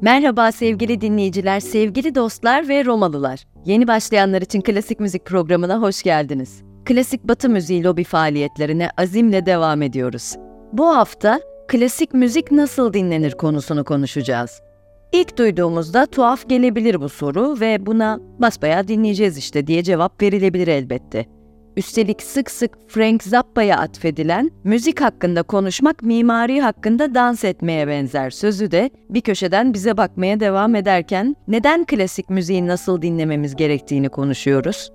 Merhaba sevgili dinleyiciler, sevgili dostlar ve Romalılar. Yeni başlayanlar için klasik müzik programına hoş geldiniz. Klasik Batı müziği lobi faaliyetlerine azimle devam ediyoruz. Bu hafta klasik müzik nasıl dinlenir konusunu konuşacağız. İlk duyduğumuzda tuhaf gelebilir bu soru ve buna basbayağı dinleyeceğiz işte diye cevap verilebilir elbette. Üstelik sık sık Frank Zappa'ya atfedilen müzik hakkında konuşmak mimari hakkında dans etmeye benzer sözü de bir köşeden bize bakmaya devam ederken neden klasik müziği nasıl dinlememiz gerektiğini konuşuyoruz.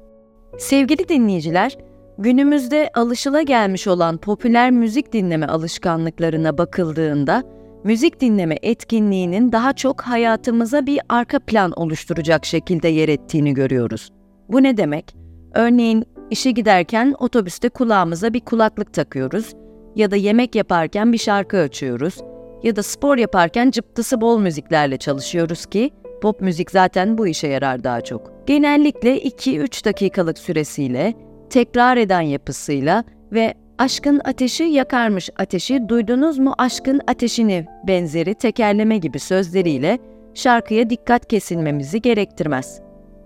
Sevgili dinleyiciler, günümüzde alışıla gelmiş olan popüler müzik dinleme alışkanlıklarına bakıldığında müzik dinleme etkinliğinin daha çok hayatımıza bir arka plan oluşturacak şekilde yer ettiğini görüyoruz. Bu ne demek? Örneğin işe giderken otobüste kulağımıza bir kulaklık takıyoruz ya da yemek yaparken bir şarkı açıyoruz ya da spor yaparken cıptısı bol müziklerle çalışıyoruz ki pop müzik zaten bu işe yarar daha çok. Genellikle 2-3 dakikalık süresiyle, tekrar eden yapısıyla ve aşkın ateşi yakarmış ateşi duydunuz mu aşkın ateşini benzeri tekerleme gibi sözleriyle şarkıya dikkat kesilmemizi gerektirmez.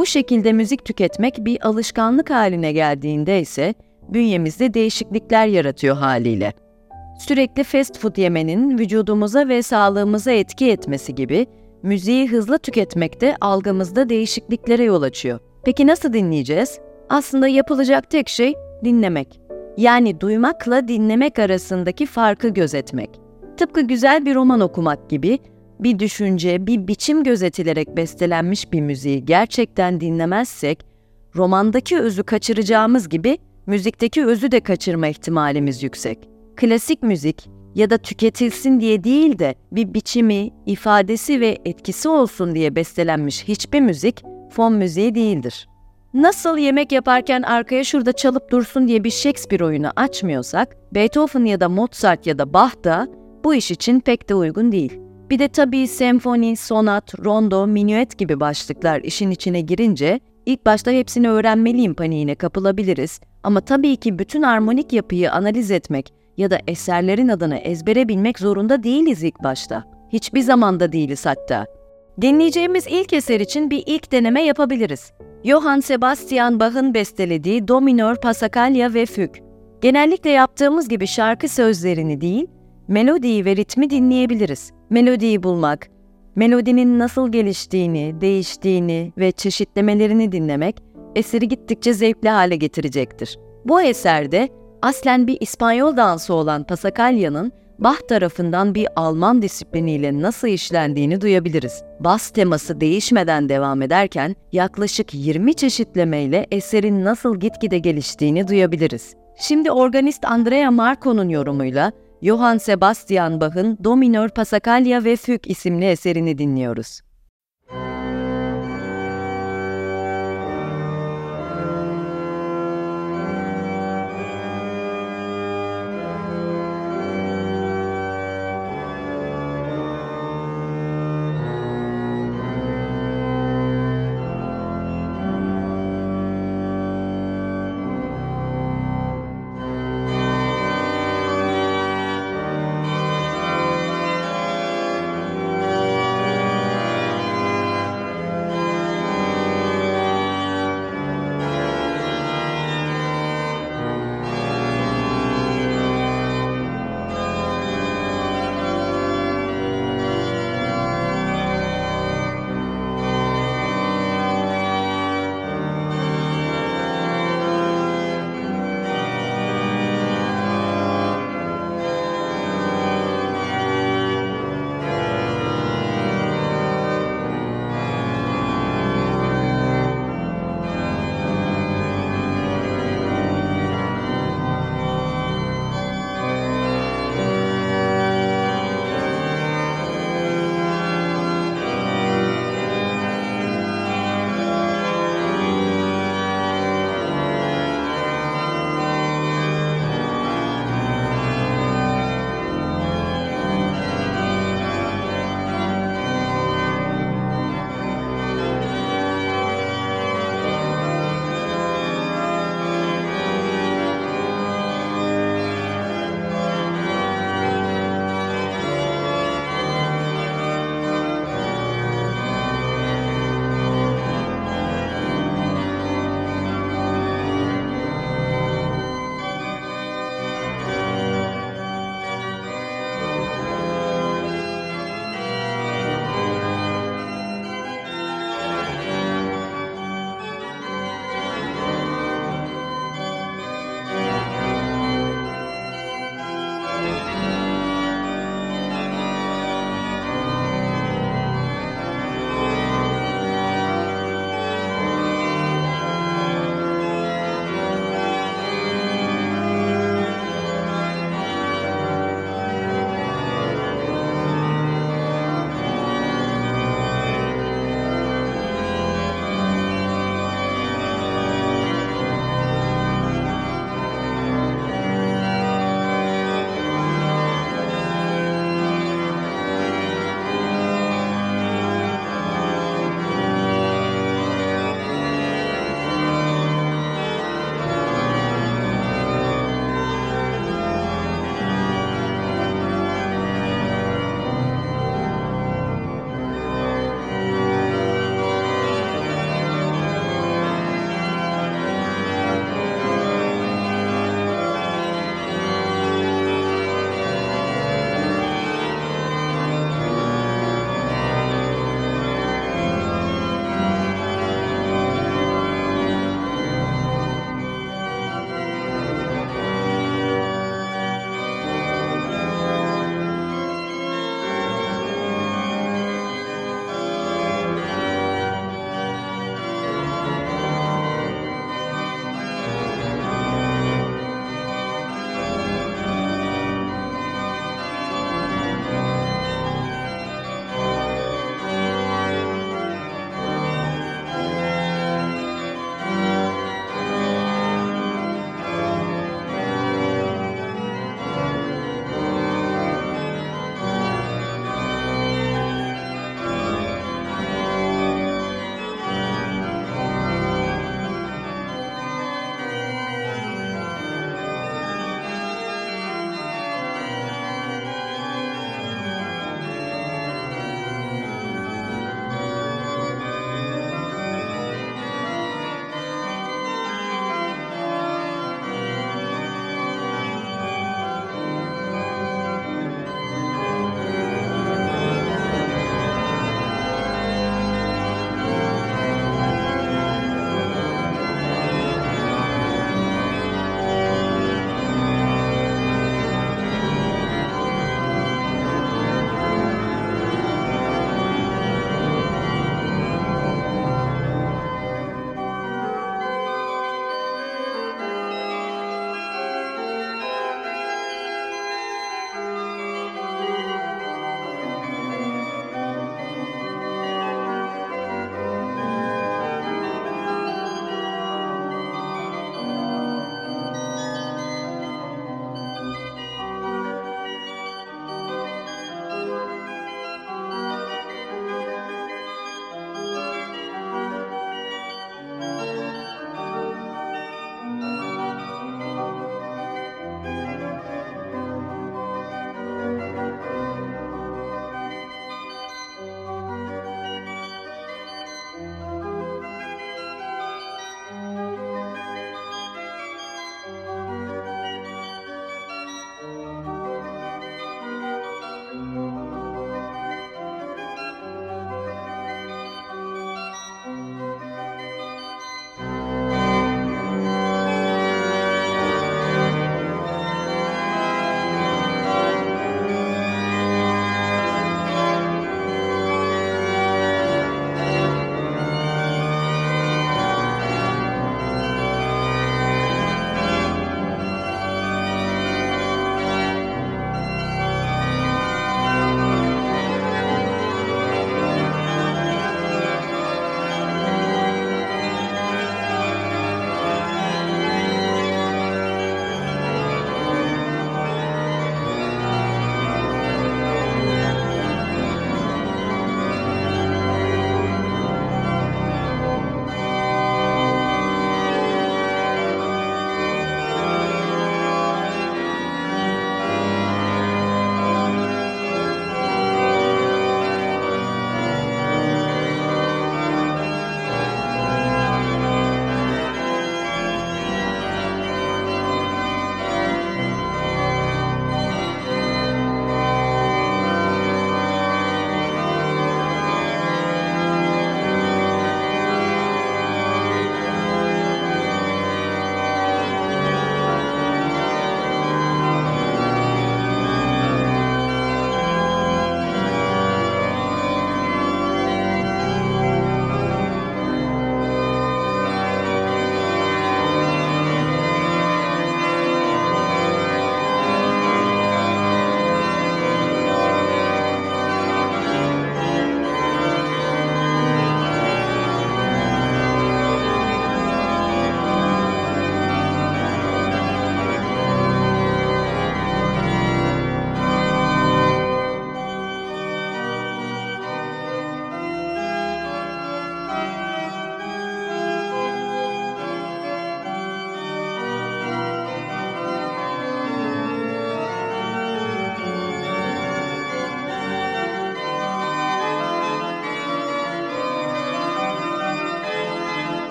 Bu şekilde müzik tüketmek bir alışkanlık haline geldiğinde ise bünyemizde değişiklikler yaratıyor haliyle. Sürekli fast food yemenin vücudumuza ve sağlığımıza etki etmesi gibi müziği hızlı tüketmek de algımızda değişikliklere yol açıyor. Peki nasıl dinleyeceğiz? Aslında yapılacak tek şey dinlemek. Yani duymakla dinlemek arasındaki farkı gözetmek. Tıpkı güzel bir roman okumak gibi bir düşünce, bir biçim gözetilerek bestelenmiş bir müziği gerçekten dinlemezsek, romandaki özü kaçıracağımız gibi müzikteki özü de kaçırma ihtimalimiz yüksek. Klasik müzik ya da tüketilsin diye değil de bir biçimi, ifadesi ve etkisi olsun diye bestelenmiş hiçbir müzik fon müziği değildir. Nasıl yemek yaparken arkaya şurada çalıp dursun diye bir Shakespeare oyunu açmıyorsak, Beethoven ya da Mozart ya da Bach da bu iş için pek de uygun değil. Bir de tabii senfoni, sonat, rondo, minuet gibi başlıklar işin içine girince ilk başta hepsini öğrenmeliyim paniğine kapılabiliriz. Ama tabii ki bütün armonik yapıyı analiz etmek ya da eserlerin adını ezbere bilmek zorunda değiliz ilk başta. Hiçbir zamanda değiliz hatta. Dinleyeceğimiz ilk eser için bir ilk deneme yapabiliriz. Johann Sebastian Bach'ın bestelediği Do minör Passacaglia ve Füg. Genellikle yaptığımız gibi şarkı sözlerini değil, melodiyi ve ritmi dinleyebiliriz. Melodiyi bulmak, melodinin nasıl geliştiğini, değiştiğini ve çeşitlemelerini dinlemek eseri gittikçe zevkli hale getirecektir. Bu eserde aslen bir İspanyol dansı olan Pasacaglia'nın Bach tarafından bir Alman disipliniyle nasıl işlendiğini duyabiliriz. Bas teması değişmeden devam ederken yaklaşık 20 çeşitlemeyle eserin nasıl gitgide geliştiğini duyabiliriz. Şimdi organist Andrea Marco'nun yorumuyla Johann Sebastian Bach'ın Do minör ve Füg isimli eserini dinliyoruz.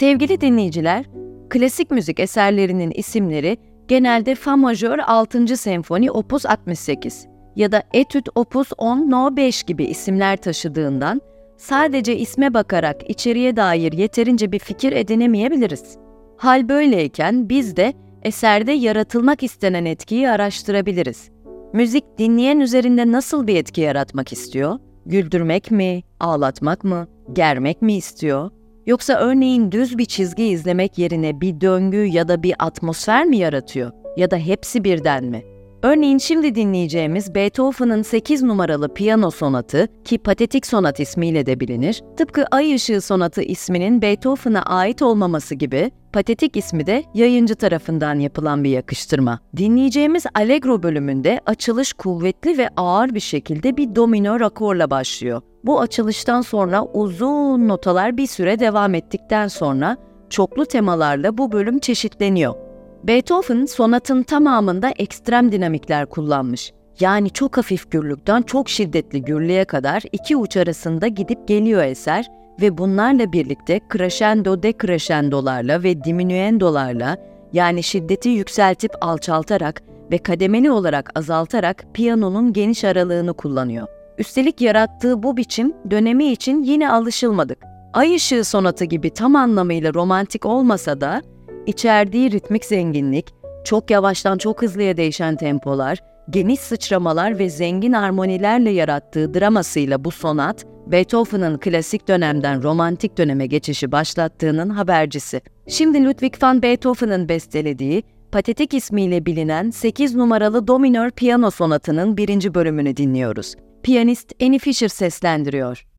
Sevgili dinleyiciler, klasik müzik eserlerinin isimleri genelde Fa majör 6. senfoni opus 68 ya da Etüt opus 10 no 5 gibi isimler taşıdığından sadece isme bakarak içeriye dair yeterince bir fikir edinemeyebiliriz. Hal böyleyken biz de eserde yaratılmak istenen etkiyi araştırabiliriz. Müzik dinleyen üzerinde nasıl bir etki yaratmak istiyor? Güldürmek mi, ağlatmak mı, germek mi istiyor? Yoksa örneğin düz bir çizgi izlemek yerine bir döngü ya da bir atmosfer mi yaratıyor? Ya da hepsi birden mi? Örneğin şimdi dinleyeceğimiz Beethoven'ın 8 numaralı piyano sonatı ki Patetik Sonat ismiyle de bilinir, tıpkı Ay Işığı Sonatı isminin Beethoven'a ait olmaması gibi Patetik ismi de yayıncı tarafından yapılan bir yakıştırma. Dinleyeceğimiz Allegro bölümünde açılış kuvvetli ve ağır bir şekilde bir domino akorla başlıyor. Bu açılıştan sonra uzun notalar bir süre devam ettikten sonra çoklu temalarla bu bölüm çeşitleniyor. Beethoven sonatın tamamında ekstrem dinamikler kullanmış. Yani çok hafif gürlükten çok şiddetli gürlüğe kadar iki uç arasında gidip geliyor eser ve bunlarla birlikte crescendo decrescendolarla ve diminuendolarla yani şiddeti yükseltip alçaltarak ve kademeli olarak azaltarak piyanonun geniş aralığını kullanıyor. Üstelik yarattığı bu biçim dönemi için yine alışılmadık. Ay ışığı sonatı gibi tam anlamıyla romantik olmasa da içerdiği ritmik zenginlik, çok yavaştan çok hızlıya değişen tempolar, geniş sıçramalar ve zengin armonilerle yarattığı dramasıyla bu sonat, Beethoven'ın klasik dönemden romantik döneme geçişi başlattığının habercisi. Şimdi Ludwig van Beethoven'ın bestelediği, Patetik ismiyle bilinen 8 numaralı do minör piyano sonatının birinci bölümünü dinliyoruz. Piyanist Annie Fisher seslendiriyor.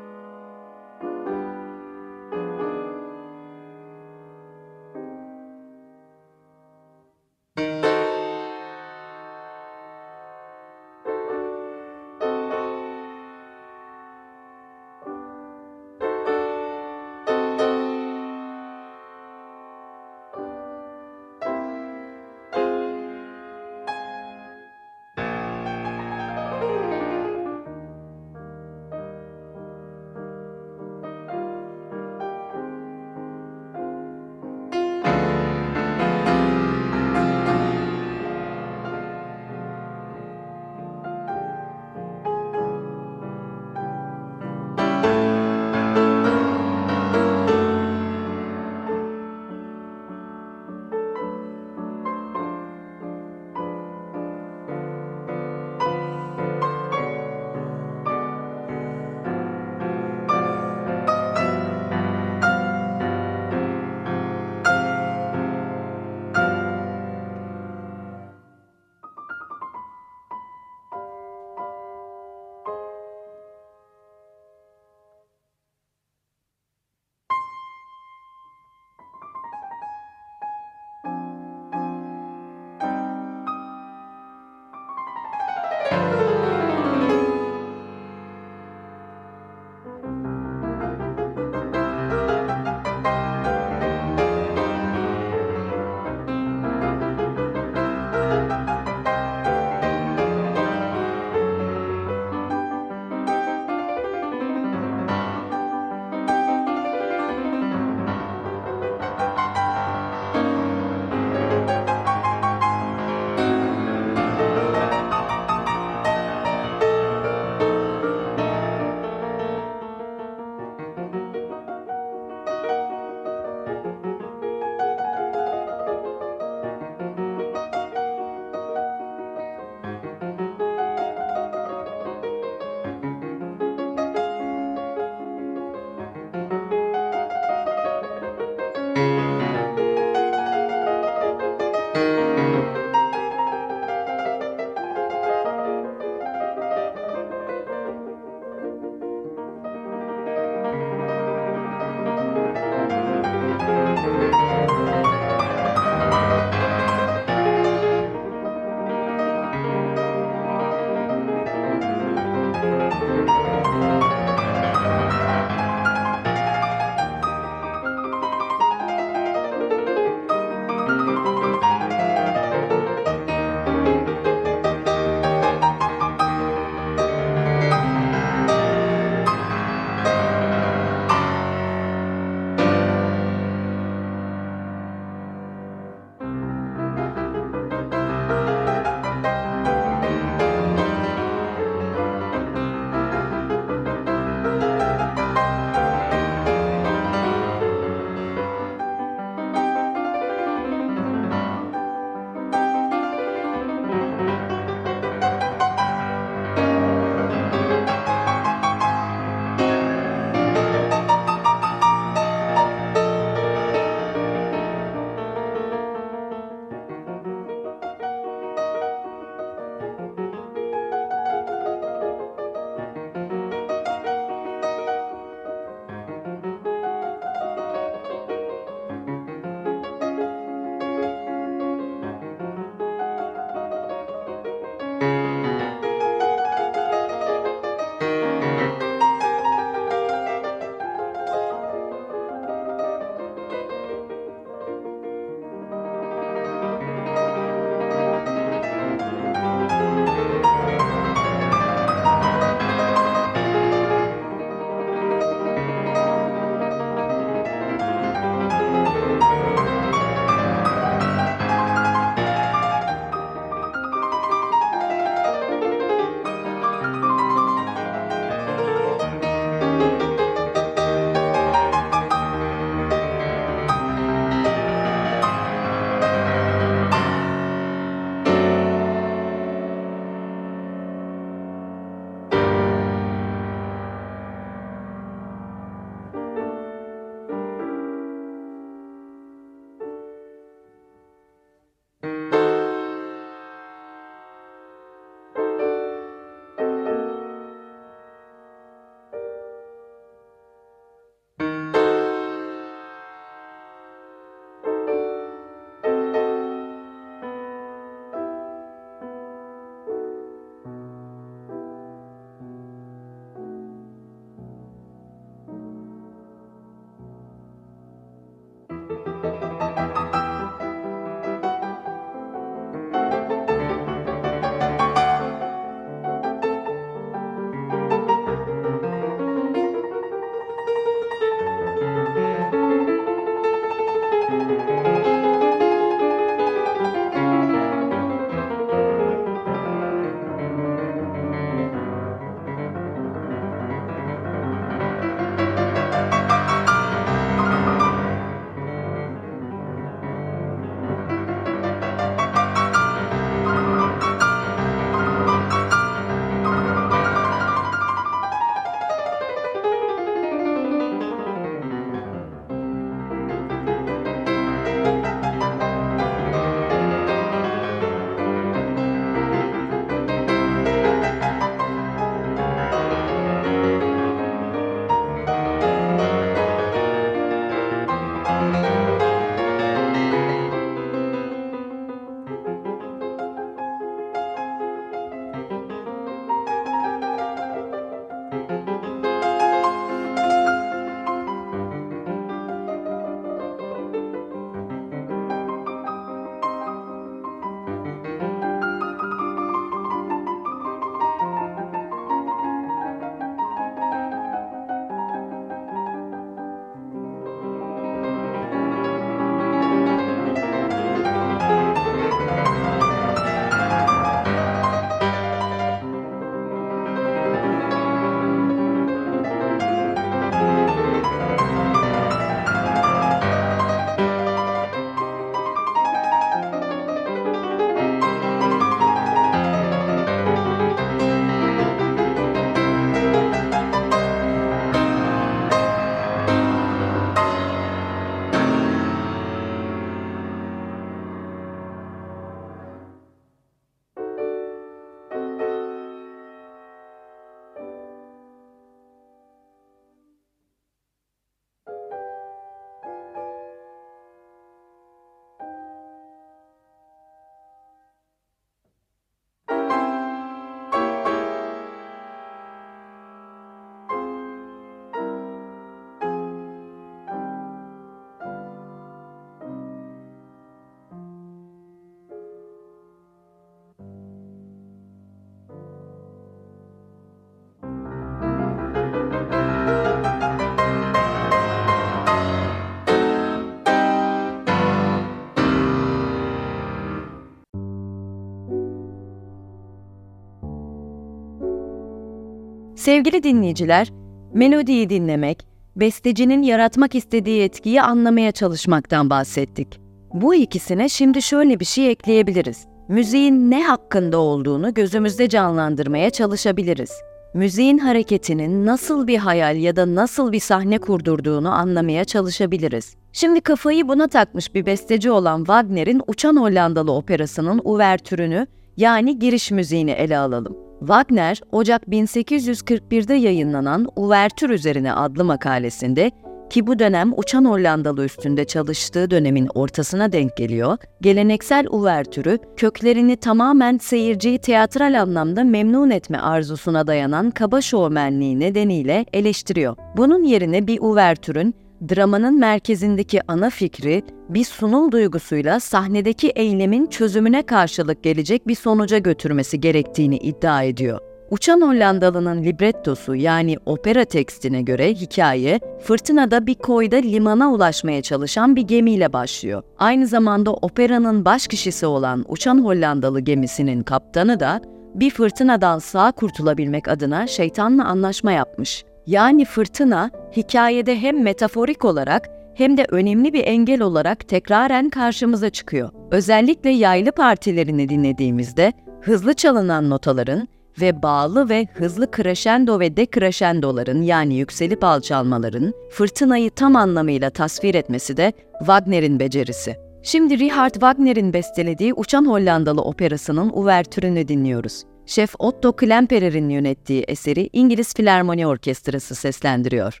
Sevgili dinleyiciler, melodiyi dinlemek, bestecinin yaratmak istediği etkiyi anlamaya çalışmaktan bahsettik. Bu ikisine şimdi şöyle bir şey ekleyebiliriz. Müziğin ne hakkında olduğunu gözümüzde canlandırmaya çalışabiliriz. Müziğin hareketinin nasıl bir hayal ya da nasıl bir sahne kurdurduğunu anlamaya çalışabiliriz. Şimdi kafayı buna takmış bir besteci olan Wagner'in Uçan Hollandalı operasının uvertürünü yani giriş müziğini ele alalım. Wagner, Ocak 1841'de yayınlanan Uvertür üzerine adlı makalesinde ki bu dönem Uçan Hollandalı üstünde çalıştığı dönemin ortasına denk geliyor, geleneksel uvertürü köklerini tamamen seyirciyi teatral anlamda memnun etme arzusuna dayanan kaba şovmenliği nedeniyle eleştiriyor. Bunun yerine bir uvertürün dramanın merkezindeki ana fikri bir sunum duygusuyla sahnedeki eylemin çözümüne karşılık gelecek bir sonuca götürmesi gerektiğini iddia ediyor. Uçan Hollandalı'nın librettosu yani opera tekstine göre hikaye, fırtınada bir koyda limana ulaşmaya çalışan bir gemiyle başlıyor. Aynı zamanda operanın baş kişisi olan Uçan Hollandalı gemisinin kaptanı da bir fırtınadan sağ kurtulabilmek adına şeytanla anlaşma yapmış. Yani fırtına hikayede hem metaforik olarak hem de önemli bir engel olarak tekraren karşımıza çıkıyor. Özellikle yaylı partilerini dinlediğimizde hızlı çalınan notaların ve bağlı ve hızlı crescendo ve decrescendoların yani yükselip alçalmaların fırtınayı tam anlamıyla tasvir etmesi de Wagner'in becerisi. Şimdi Richard Wagner'in bestelediği Uçan Hollandalı operasının uvertürünü dinliyoruz. Şef Otto Klemperer'in yönettiği eseri İngiliz Filarmoni Orkestrası seslendiriyor.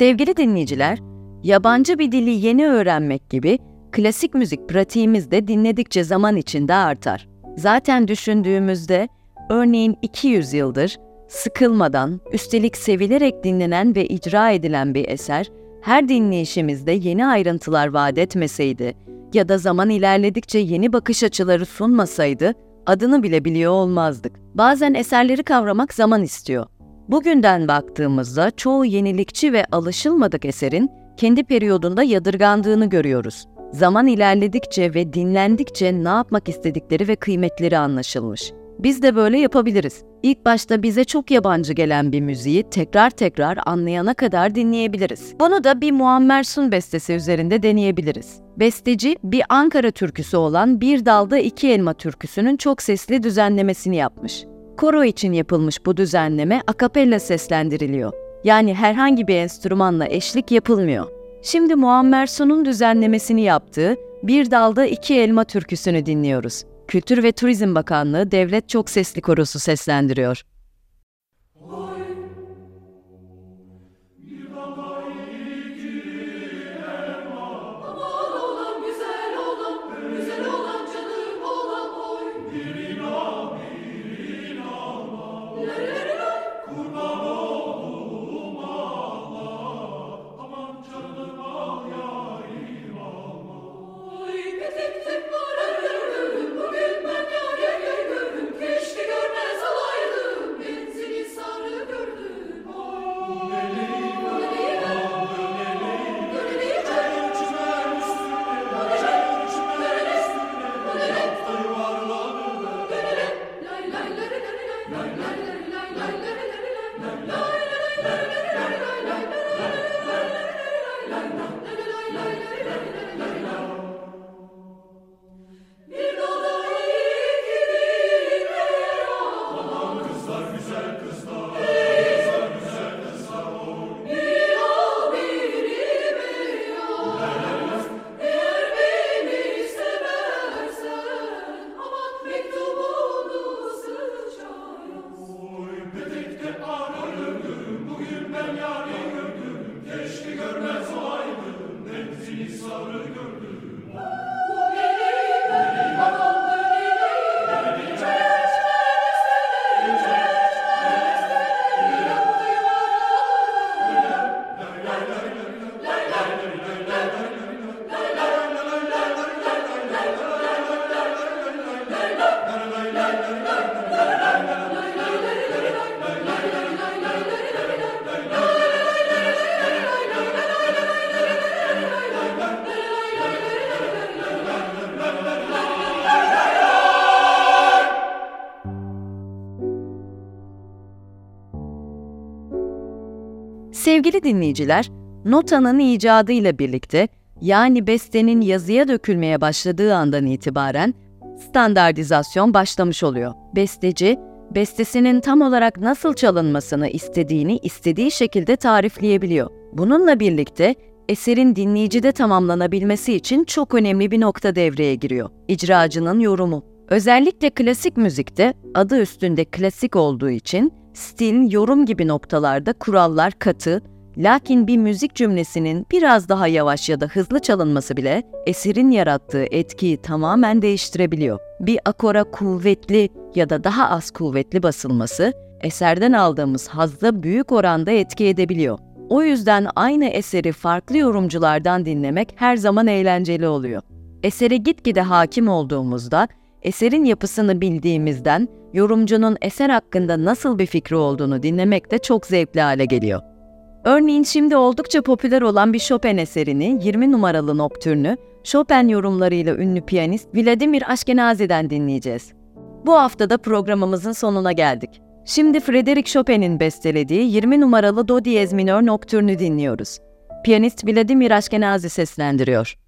Sevgili dinleyiciler, yabancı bir dili yeni öğrenmek gibi klasik müzik pratiğimiz de dinledikçe zaman içinde artar. Zaten düşündüğümüzde örneğin 200 yıldır sıkılmadan, üstelik sevilerek dinlenen ve icra edilen bir eser her dinleyişimizde yeni ayrıntılar vaat etmeseydi ya da zaman ilerledikçe yeni bakış açıları sunmasaydı adını bile biliyor olmazdık. Bazen eserleri kavramak zaman istiyor. Bugünden baktığımızda çoğu yenilikçi ve alışılmadık eserin kendi periyodunda yadırgandığını görüyoruz. Zaman ilerledikçe ve dinlendikçe ne yapmak istedikleri ve kıymetleri anlaşılmış. Biz de böyle yapabiliriz. İlk başta bize çok yabancı gelen bir müziği tekrar tekrar anlayana kadar dinleyebiliriz. Bunu da bir Muammer Sun bestesi üzerinde deneyebiliriz. Besteci bir Ankara türküsü olan Bir Dalda İki Elma türküsünün çok sesli düzenlemesini yapmış. Koro için yapılmış bu düzenleme akapella seslendiriliyor. Yani herhangi bir enstrümanla eşlik yapılmıyor. Şimdi Muammer Sun'un düzenlemesini yaptığı Bir Dalda İki Elma türküsünü dinliyoruz. Kültür ve Turizm Bakanlığı Devlet Çok Sesli Korosu seslendiriyor. Sevgili dinleyiciler, notanın icadıyla birlikte yani bestenin yazıya dökülmeye başladığı andan itibaren standartizasyon başlamış oluyor. Besteci, bestesinin tam olarak nasıl çalınmasını istediğini istediği şekilde tarifleyebiliyor. Bununla birlikte eserin dinleyicide tamamlanabilmesi için çok önemli bir nokta devreye giriyor. İcracının yorumu. Özellikle klasik müzikte adı üstünde klasik olduğu için stil, yorum gibi noktalarda kurallar katı, lakin bir müzik cümlesinin biraz daha yavaş ya da hızlı çalınması bile eserin yarattığı etkiyi tamamen değiştirebiliyor. Bir akora kuvvetli ya da daha az kuvvetli basılması eserden aldığımız hazda büyük oranda etki edebiliyor. O yüzden aynı eseri farklı yorumculardan dinlemek her zaman eğlenceli oluyor. Esere gitgide hakim olduğumuzda eserin yapısını bildiğimizden yorumcunun eser hakkında nasıl bir fikri olduğunu dinlemek de çok zevkli hale geliyor. Örneğin şimdi oldukça popüler olan bir Chopin eserini 20 numaralı noktürnü Chopin yorumlarıyla ünlü piyanist Vladimir Ashkenazy'den dinleyeceğiz. Bu haftada programımızın sonuna geldik. Şimdi Frederick Chopin'in bestelediği 20 numaralı Do diyez minör noktürnü dinliyoruz. Piyanist Vladimir Ashkenazy seslendiriyor.